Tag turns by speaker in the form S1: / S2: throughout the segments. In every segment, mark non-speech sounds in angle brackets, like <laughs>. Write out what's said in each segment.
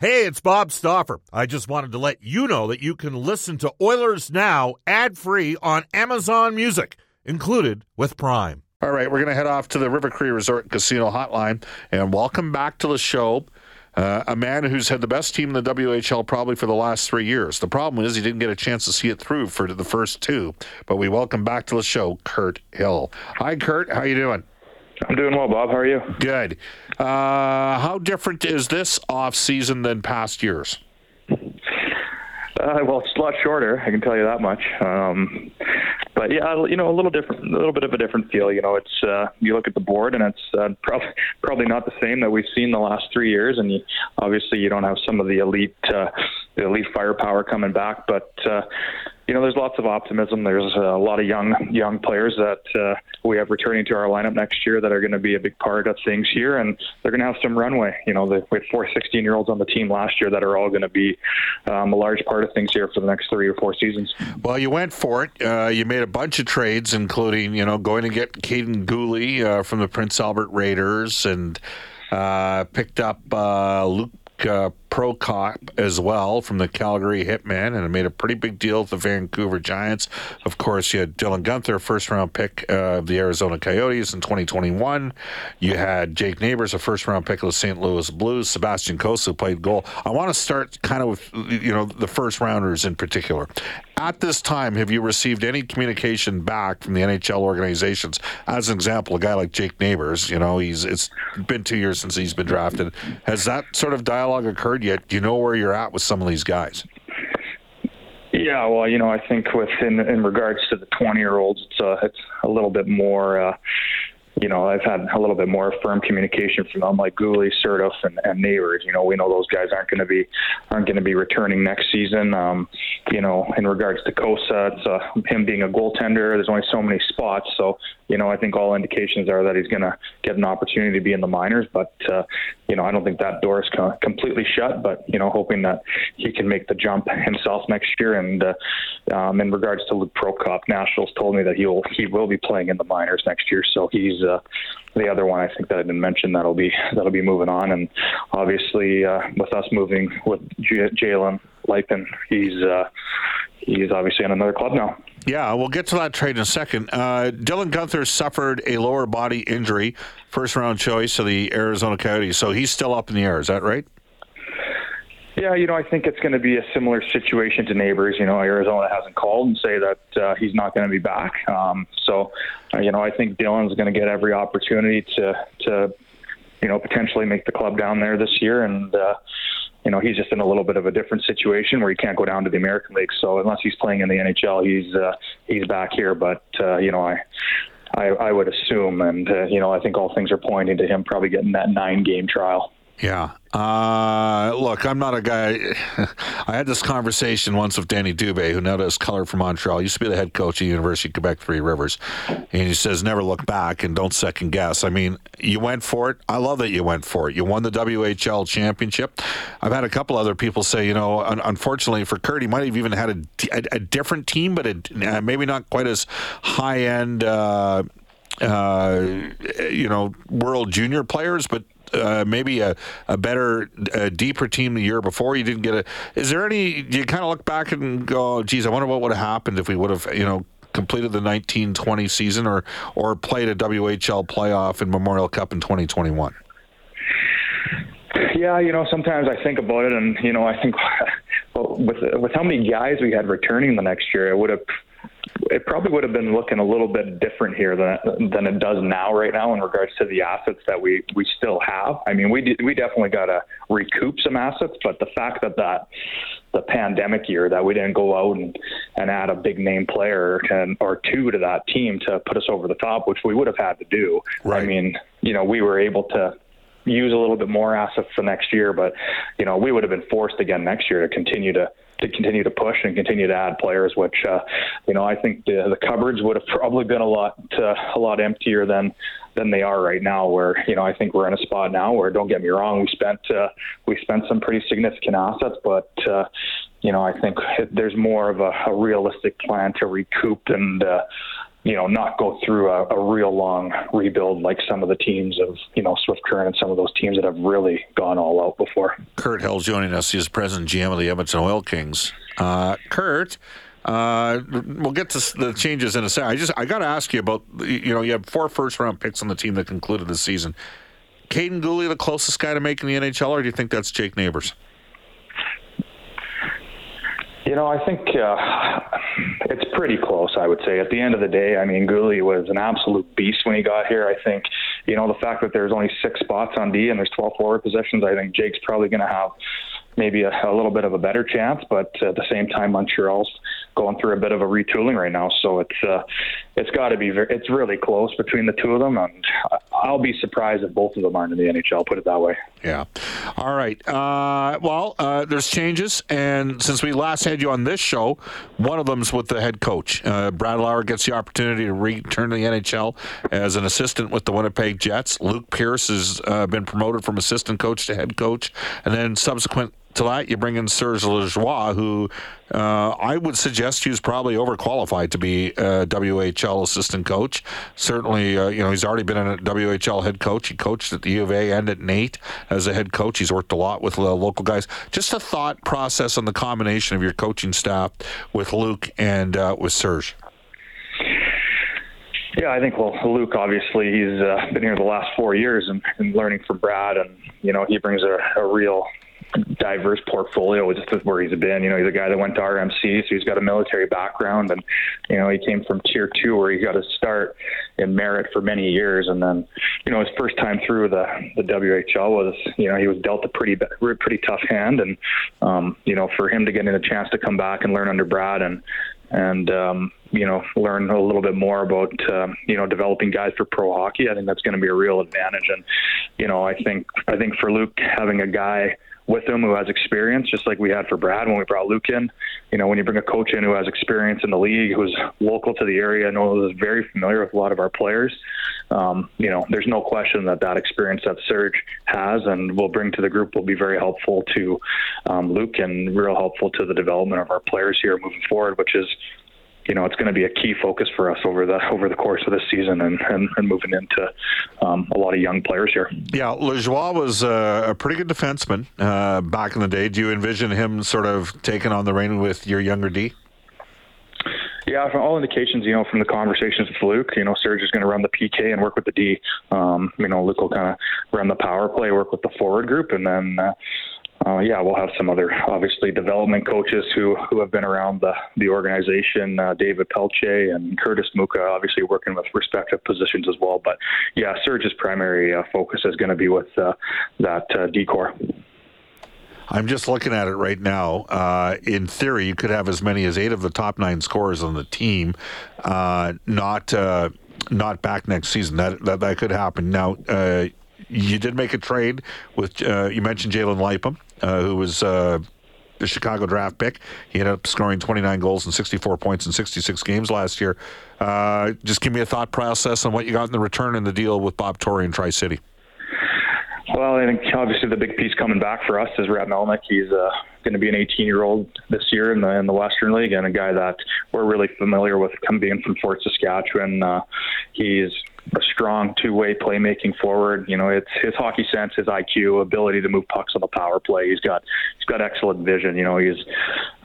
S1: Hey, it's Bob Stauffer. I just wanted to let you know that you can listen to Oilers Now ad free on Amazon Music, included with Prime.
S2: All right, we're going to head off to the River Cree Resort Casino Hotline and welcome back to the show. Uh, a man who's had the best team in the WHL probably for the last three years. The problem is he didn't get a chance to see it through for the first two. But we welcome back to the show, Kurt Hill. Hi, Kurt. How you doing?
S3: I'm doing well, Bob. How are you?
S2: Good. Uh, how different is this off season than past years?
S3: Uh, well, it's a lot shorter. I can tell you that much. Um, but yeah, you know, a little different, a little bit of a different feel. You know, it's uh, you look at the board, and it's uh, probably probably not the same that we've seen the last three years. And you, obviously, you don't have some of the elite, uh, the elite firepower coming back, but. Uh, you know, there's lots of optimism. There's a lot of young young players that uh, we have returning to our lineup next year that are going to be a big part of things here, and they're going to have some runway. You know, we had four 16 year olds on the team last year that are all going to be um, a large part of things here for the next three or four seasons.
S2: Well, you went for it. Uh, you made a bunch of trades, including you know going to get Kaiden Guhle uh, from the Prince Albert Raiders and uh, picked up uh, Luke uh, Prokop as well from the Calgary Hitmen, and it made a pretty big deal with the Vancouver Giants. Of course, you had Dylan Guenther, first round pick of the Arizona Coyotes in 2021. You had Jake Neighbors, a first round pick of the St. Louis Blues. Sebastian Cossa played goal. I want to start kind of with you know the first rounders in particular. At this time, have you received any communication back from the NHL organizations? As an example, a guy like Jake Neighbors, you know, he's it's been two years since he's been drafted. Has that sort of dialogue occurred yet? You know where you're at with some of these guys?
S3: Yeah, well, you know, I think within in regards to the 20 year olds, it's uh, it's a little bit more. Uh, you know, I've had a little bit more firm communication from them, like Guhle, Sourdif, and, and Neighbors. You know, we know those guys aren't going to be aren't going to be returning next season. Um, you know, in regards to Cossa, it's uh, him being a goaltender. There's only so many spots, so you know, I think all indications are that he's going to get an opportunity to be in the minors. But uh, you know, I don't think that door is completely shut. But you know, hoping that he can make the jump himself next year. And uh, um, in regards to Luke Prokop, Nationals told me that he will he will be playing in the minors next year. So he's the other one I think that I didn't mention that'll be that'll be moving on. And obviously, uh, with us moving with J- Jalen Luypen, he's uh, he's obviously in another club now.
S2: Yeah, we'll get to that trade in a second. Uh, Dylan Guenther suffered a lower body injury, first round choice of the Arizona Coyotes, so he's still up in the air. Is that right?
S3: Yeah, you know, I think it's going to be a similar situation to neighbors. You know, Arizona hasn't called and say that uh, he's not going to be back. Um, so, uh, you know, I think Dylan's going to get every opportunity to to you know potentially make the club down there this year, and uh, you know, he's just in a little bit of a different situation where he can't go down to the American League. So unless he's playing in the NHL, he's uh, he's back here. But uh, you know, I. I, I would assume, and uh, you know, I think all things are pointing to him probably getting that nine-game trial.
S2: Yeah. Uh, look, I'm not a guy. <laughs> I had this conversation once with Danny Dubé, who now does color for Montreal. He used to be the head coach at University of Quebec Three Rivers, and he says never look back and don't second guess. I mean, you went for it. I love that you went for it. You won the WHL championship. I've had a couple other people say, you know, un- unfortunately for Kurt, he might have even had a, a, a different team, but a, uh, maybe not quite as high end. Uh, uh, you know, world junior players, but uh, maybe a, a better, a deeper team the year before. You didn't get a. Is there any? You kind of look back and go, "Geez, I wonder what would have happened if we would have, you know." completed the 1920 season or or played a WHL playoff in Memorial Cup in 2021?
S3: Yeah, you know, sometimes I think about it, and you know, I think <laughs> with with how many guys we had returning the next year, it would have it probably would have been looking a little bit different here than than it does now right now in regards to the assets that we we still have. I mean, we we definitely got to recoup some assets, but the fact that that the pandemic year that we didn't go out and and add a big name player and, or two to that team to put us over the top, which we would have had to do. Right. I mean, you know, we were able to use a little bit more assets for next year, but you know, we would have been forced again next year to continue to to continue to push and continue to add players, which uh, you know I think the, the cupboards would have probably been a lot uh, a lot emptier than than they are right now. Where you know I think we're in a spot now where don't get me wrong, we spent uh, we spent some pretty significant assets, but uh, you know I think there's more of a, a realistic plan to recoup and. Uh, you know, not go through a, a, real long rebuild like some of the teams of, you know, Swift Current and some of those teams that have really gone all out before.
S2: Kurt Hill's joining us. He's president GM of the Edmonton Oil Kings. Uh, Kurt, uh, we'll get to the changes in a second. I just I got to ask you about you know you have four first round picks on the team that concluded the season. Kaiden Guhle the closest guy to making the NHL, or do you think that's Jake Neighbors?
S3: You know, I think uh, it's pretty close. I would say. At the end of the day, I mean, Guhle was an absolute beast when he got here. I think, you know, the fact that there's only six spots on D and there's 12 forward positions, I think Jake's probably going to have maybe a, a, little bit of a better chance. But at the same time, Montreal's going through a bit of a retooling right now, so it's uh, it's got to be very, it's really close between the two of them, and I'll be surprised if both of them aren't in the NHL. Put it that way.
S2: Yeah. All right. Uh, well, uh, there's changes, and since we last had you on this show, one of them's with the head coach. Uh, Brad Lauer gets the opportunity to return to the NHL as an assistant with the Winnipeg Jets. Luke Pierce has uh, been promoted from assistant coach to head coach, and then subsequent to that, you bring in Serge Lajoie, who uh, I would suggest he's probably overqualified to be a WHL assistant coach. Certainly, uh, you know, he's already been a WHL head coach. He coached at the U of A and at NAIT as a head coach. He's worked a lot with uh, local guys. Just a thought process on the combination of your coaching staff with Luke and uh, with Serge.
S3: Yeah, I think well, Luke obviously he's uh, been here the last four years and, and learning from Brad, and you know he brings a, a real diverse portfolio just with where he's been. You know, he's a guy that went to RMC, so he's got a military background, and you know, he came from Tier Two where he got a start in Merritt for many years, and then you know, his first time through the the WHL was you know he was dealt a pretty pretty tough hand, and um, you know, for him to get in a chance to come back and learn under Brad and and um, you know learn a little bit more about um, you know developing guys for pro hockey. I think that's going to be a real advantage. And you know I think I think for Luke having a guy with him who has experience, just like we had for Brad when we brought Luke in. You know, when you bring a coach in who has experience in the league, who's local to the area, knows is very familiar with a lot of our players. Um, you know, there's no question that that experience that Serge has and will bring to the group will be very helpful to um, Luke and real helpful to the development of our players here moving forward, which is you know it's going to be a key focus for us over the over the course of this season and, and, and moving into um, a lot of young players here.
S2: Yeah, Lajoie was uh, a pretty good defenseman uh, back in the day. Do you envision him sort of taking on the reign with your younger D?
S3: Yeah, from all indications, you know, from the conversations with Luke, you know, Serge is going to run the PK and work with the D. Um, you know, Luke will kind of run the power play, work with the forward group, and then. Uh, uh, yeah, we'll have some other obviously development coaches who who have been around the the organization. Uh, David Pelche and Curtis Muka, obviously working with respective positions as well. But yeah, Serge's primary uh, focus is going to be with uh, that uh, D core.
S2: I'm just looking at it right now. Uh, in theory, you could have as many as eight of the top nine scorers on the team uh, not uh, not back next season. That that, that could happen. Now, uh, you did make a trade with you mentioned Jalen Luypen, uh, who was uh, the Chicago draft pick. He ended up scoring 29 goals and 64 points in 66 games last year. Uh, just give me a thought process on what you got in the return in the deal with Bob Tory and Tri City.
S3: Well, I think obviously the big piece coming back for us is Rhett Melnyk. He's uh, going to be an 18-year-old this year in the in the Western League, and a guy that we're really familiar with, coming being from Fort Saskatchewan. Uh, he's a strong two-way playmaking forward. You know, it's his hockey sense, his IQ, ability to move pucks on the power play. He's got he's got excellent vision. You know, he's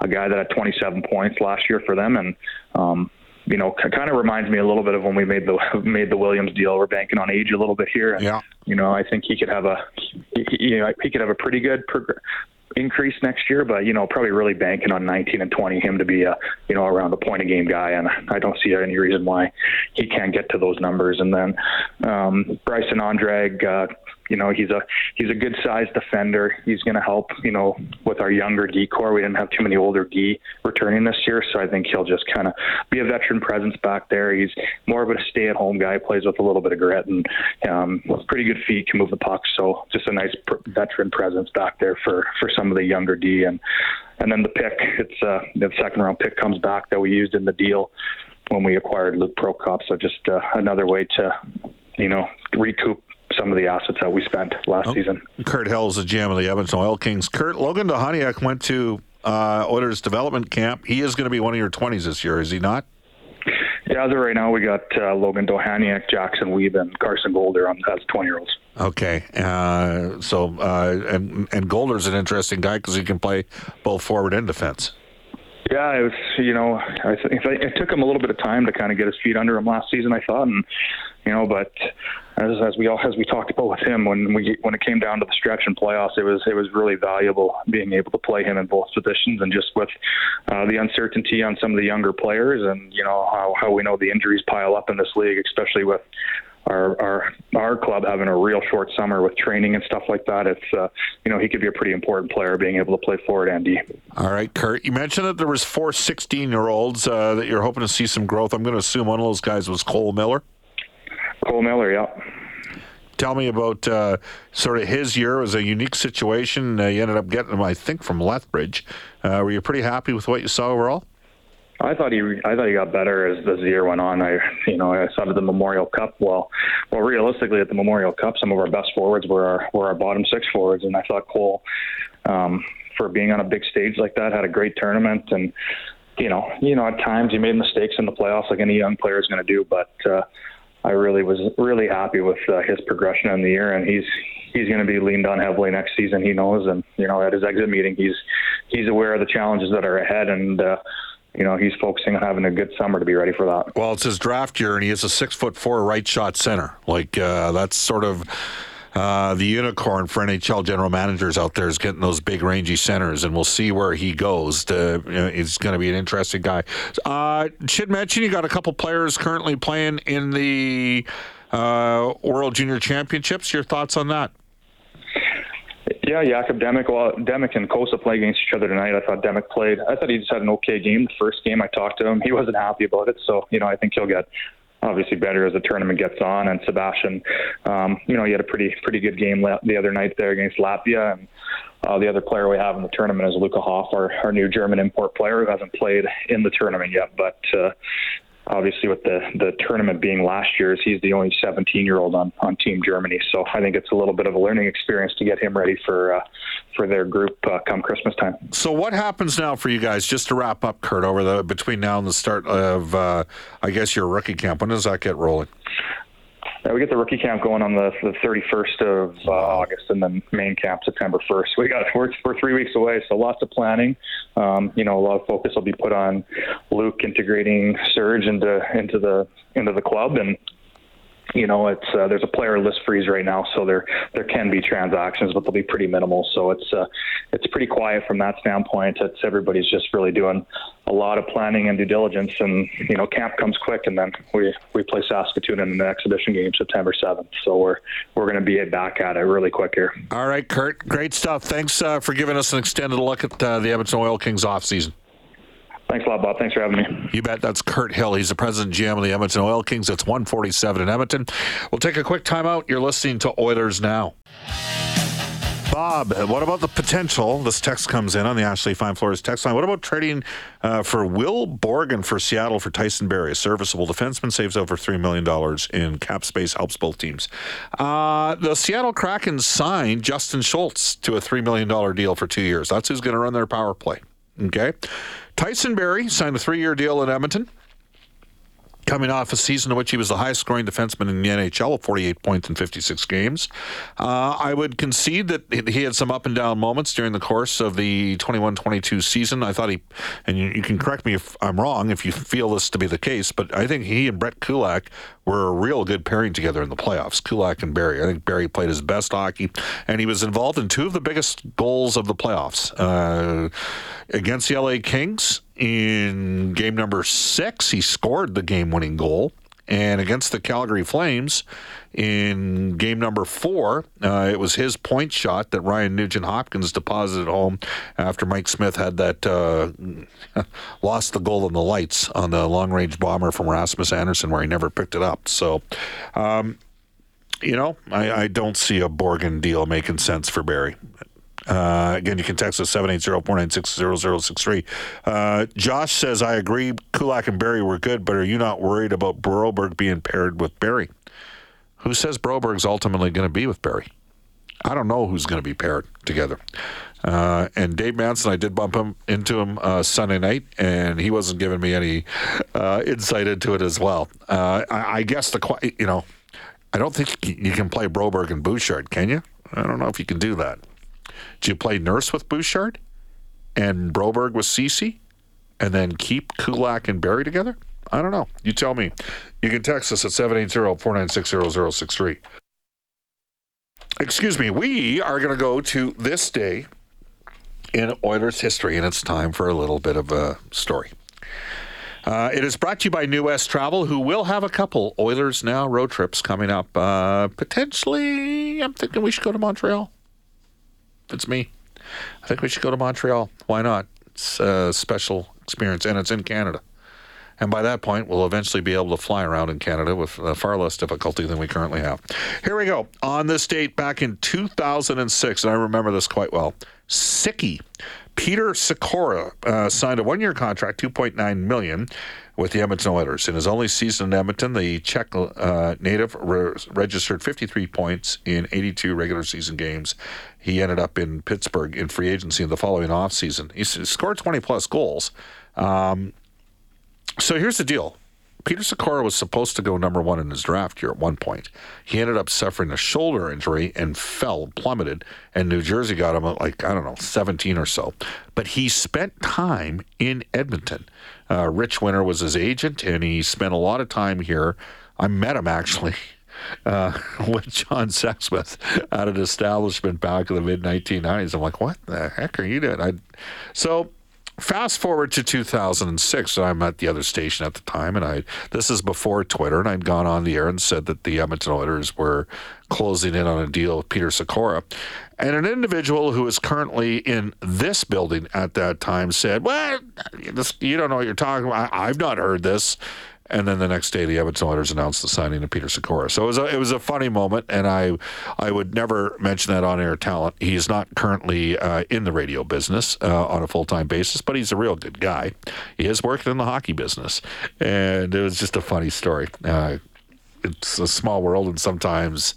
S3: a guy that had 27 points last year for them, and um, you know, kind of reminds me a little bit of when we made the <laughs> made the Williams deal. We're banking on age a little bit here. And,
S2: yeah.
S3: You know, I think he could have a, he, you know, he could have a pretty good prog- increase next year, but you know, probably really banking on 19 and 20 him to be a you know around the point of game guy, and I don't see any reason why he can't get to those numbers. And then um, Bryson Andrade, uh, you know, he's a he's a good sized defender. He's going to help, you know, with our younger D core. We didn't have too many older D returning this year, so I think he'll just kind of be a veteran presence back there. He's more of a stay at home guy, plays with a little bit of grit and um, pretty good feet, can move the puck. So just a nice pr- veteran presence back there for for some of the younger D and and then the pick. It's uh, the second round pick comes back that we used in the deal when we acquired Luke Prokop. So just uh, another way to you know recoup some of the assets that we spent last oh, season.
S2: Kurt Hill is the GM of the Edmonton Oil Kings. Kurt Logan Dohaniak went to uh, Oilers development camp. He is going to be one of your 20s this year, is he not?
S3: Yeah, as of right now, we got uh, Logan Dohaniak, Jackson Weeb, and Carson Golder on as 20 year olds.
S2: Okay, uh, so uh, and and Golder's an interesting guy because he can play both forward and defense.
S3: Yeah, it was. You know, I think it took him a little bit of time to kind of get his feet under him last season. I thought, and you know, but as, as we all as we talked about with him when we when it came down to the stretch and playoffs, it was it was really valuable being able to play him in both positions, and just with uh, the uncertainty on some of the younger players, and you know how how we know the injuries pile up in this league, especially with our our our club having a real short summer with training and stuff like that, it's uh, you know he could be a pretty important player being able to play forward and D.
S2: All right, Kurt. You mentioned that there was four 16 year olds uh, that you're hoping to see some growth. I'm going to assume one of those guys was Cole Miller.
S3: Cole Miller, yeah.
S2: Tell me about uh, sort of his year. It was a unique situation. Uh, you ended up getting him, I think, from Lethbridge. Uh, were you pretty happy with what you saw overall?
S3: I thought he I thought he got better as, the year went on. I you know I saw at the Memorial Cup. Well, well, realistically at the Memorial Cup, some of our best forwards were our were our bottom six forwards, and I thought Cole, um, for being on a big stage like that, had a great tournament. And you know you know at times he made mistakes in the playoffs, like any young player is going to do. But uh, I really was really happy with uh, his progression in the year, and he's he's going to be leaned on heavily next season. He knows, and you know at his exit meeting, he's he's aware of the challenges that are ahead, and. Uh, you know, he's focusing on having a good summer to be ready for that.
S2: Well, it's his draft year, and he is a six foot four right shot center. Like uh, that's sort of. Uh, the unicorn for NHL general managers out there is getting those big rangy centers, and we'll see where he goes. To, you know, he's going to be an interesting guy. Uh, should mention you got a couple players currently playing in the uh, World Junior Championships. Your thoughts on that?
S3: Yeah, Jakub Demek. Well, Demek and Cossa play against each other tonight. I thought Demek played. I thought he just had an okay game. The first game I talked to him, he wasn't happy about it. So you know, I think he'll get obviously better as the tournament gets on. And Sebastian, um, you know, he had a pretty pretty good game the other night there against Latvia. And uh, the other player we have in the tournament is Luca Hauf, our, our new German import player who hasn't played in the tournament yet, but uh, obviously with the the tournament being last year's, he's the only 17 year old on on Team Germany. So I think it's a little bit of a learning experience to get him ready for uh, for their group uh, come Christmas time.
S2: So what happens now for you guys? Just to wrap up, Kurt, over the between now and the start of uh, I guess your rookie camp. When does that get rolling?
S3: Uh, we get the rookie camp going on the, the 31st of uh, August, and then main camp September 1st. We got we're, we're three weeks away, so lots of planning. Um, you know, a lot of focus will be put on Luke integrating Serge into into the into the club, and you know, it's uh, there's a player list freeze right now, so there there can be transactions, but they'll be pretty minimal. So it's uh, it's pretty quiet from that standpoint. It's everybody's just really doing a lot of planning and due diligence, and you know, camp comes quick, and then we we play Saskatoon in an exhibition game September seventh. So we're we're going to be back at it really quick here.
S2: All right, Kurt, great stuff. Thanks uh, for giving us an extended look at uh, the Edmonton Oil Kings off season.
S3: Thanks a lot, Bob. Thanks for having me.
S2: You bet. That's Kurt Hill. He's the president GM of the Edmonton Oil Kings. It's 147 in Edmonton. We'll take a quick timeout. You're listening to Oilers Now. Bob, what about the potential? This text comes in on the Ashley Fine Floors text line. What about trading uh, for Will Borgen for Seattle for Tyson Barrie? A serviceable defenseman saves over $3 million in cap space, helps both teams. Uh, the Seattle Kraken signed Justin Schultz to a $3 million deal for two years. That's who's going to run their power play. Okay. Tyson Barrie signed a three year deal in Edmonton. Coming off a season in which he was the highest scoring defenseman in the NHL, with 48 points in 56 games. Uh, I would concede that he had some up and down moments during the course of the 21 22 season. I thought he, and you, you, can correct me if I'm wrong if you feel this to be the case, but I think he and Brett Kulak were a real good pairing together in the playoffs. Kulak and Barrie. I think Barrie played his best hockey, and he was involved in two of the biggest goals of the playoffs uh, against the LA Kings in game number six, he scored the game winning goal. And against the Calgary Flames in game number four, uh, it was his point shot that Ryan Nugent Hopkins deposited home after Mike Smith had that uh, <laughs> lost the goal in the lights on the long range bomber from Rasmus Andersson, where he never picked it up. So, um, you know, I, I, don't see a Borgen deal making sense for Barrie. Uh, again, you can text us 780-496-0063. Uh, Josh says, I agree Kulak and Barrie were good, but are you not worried about Broberg being paired with Barrie? Who says Broberg's ultimately going to be with Barrie? I don't know who's going to be paired together. Uh, and Dave Manson, I did bump him into him uh, Sunday night, and he wasn't giving me any uh, insight into it as well. Uh, I, I, guess the you know, I don't think you can play Broberg and Bouchard, can you? I don't know if you can do that. Do you play Nurse with Bouchard and Broberg with Ceci, and then keep Kulak and Barrie together? I don't know. You tell me. You can text us at 780 496 0063. Excuse me. We are going to go to this day in Oilers history, and it's time for a little bit of a story. Uh, it is brought to you by New West Travel, who will have a couple Oilers Now road trips coming up. Uh, potentially, I'm thinking we should go to Montreal. It's me, I think we should go to Montreal. Why not? It's a special experience, and it's in Canada. And by that point, we'll eventually be able to fly around in Canada with uh, far less difficulty than we currently have. Here we go. On this date back in 2006, and I remember this quite well, Sicky. Peter Sykora uh, signed a one-year contract, 2.9 million, with the Edmonton Oilers. In his only season in Edmonton, the Czech uh, native re- registered 53 points in 82 regular season games. He ended up in Pittsburgh in free agency in the following offseason. He scored 20 plus goals. Um, so here's the deal. Peter Sykora was supposed to go number one in his draft year at one point. He ended up suffering a shoulder injury and fell, plummeted, and New Jersey got him at like, I don't know, 17 or so. But he spent time in Edmonton. Uh, Rich Winter was his agent, and he spent a lot of time here. I met him actually. <laughs> Uh, with John Sexsmith at an establishment back in the mid 1990s. I'm like, what the heck are you doing? I, so fast forward to 2006 i'm at the other station at the time and i this is before twitter and i'd gone on the air and said that the edmonton oilers were closing in on a deal with peter Sykora. and an individual who is currently in this building at that time said well you don't know what you're talking about i've not heard this and then the next day, the Edmonton Oilers announced the signing of Peter Sykora. So it was a, it was a funny moment, and I I would never mention that on air talent. He's not currently uh, in the radio business uh, on a full time basis, but he's a real good guy. He is working in the hockey business, and it was just a funny story. Uh, it's a small world, and sometimes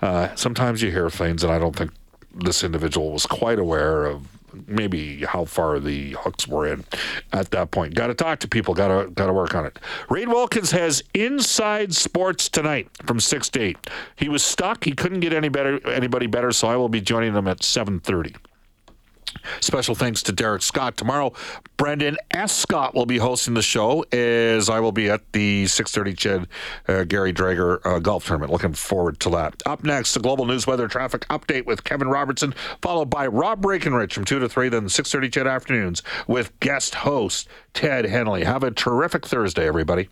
S2: uh, sometimes you hear things, and I don't think this individual was quite aware of maybe how far the hooks were in at that point. Got to talk to people. Got to got to work on it. Reid Wilkins has Inside Sports tonight from six to eight. He was stuck. He couldn't get any better anybody better, so I will be joining him at seven thirty. Special thanks to Derek Scott. Tomorrow, Brendan S. Scott will be hosting the show as I will be at the 6.30 CHED uh, Gary Drager uh, golf tournament. Looking forward to that. Up next, the Global News Weather Traffic Update with Kevin Robertson, followed by Rob Breckenridge from 2 to 3, then 6.30 CHED Afternoons with guest host Ted Henley. Have a terrific Thursday, everybody.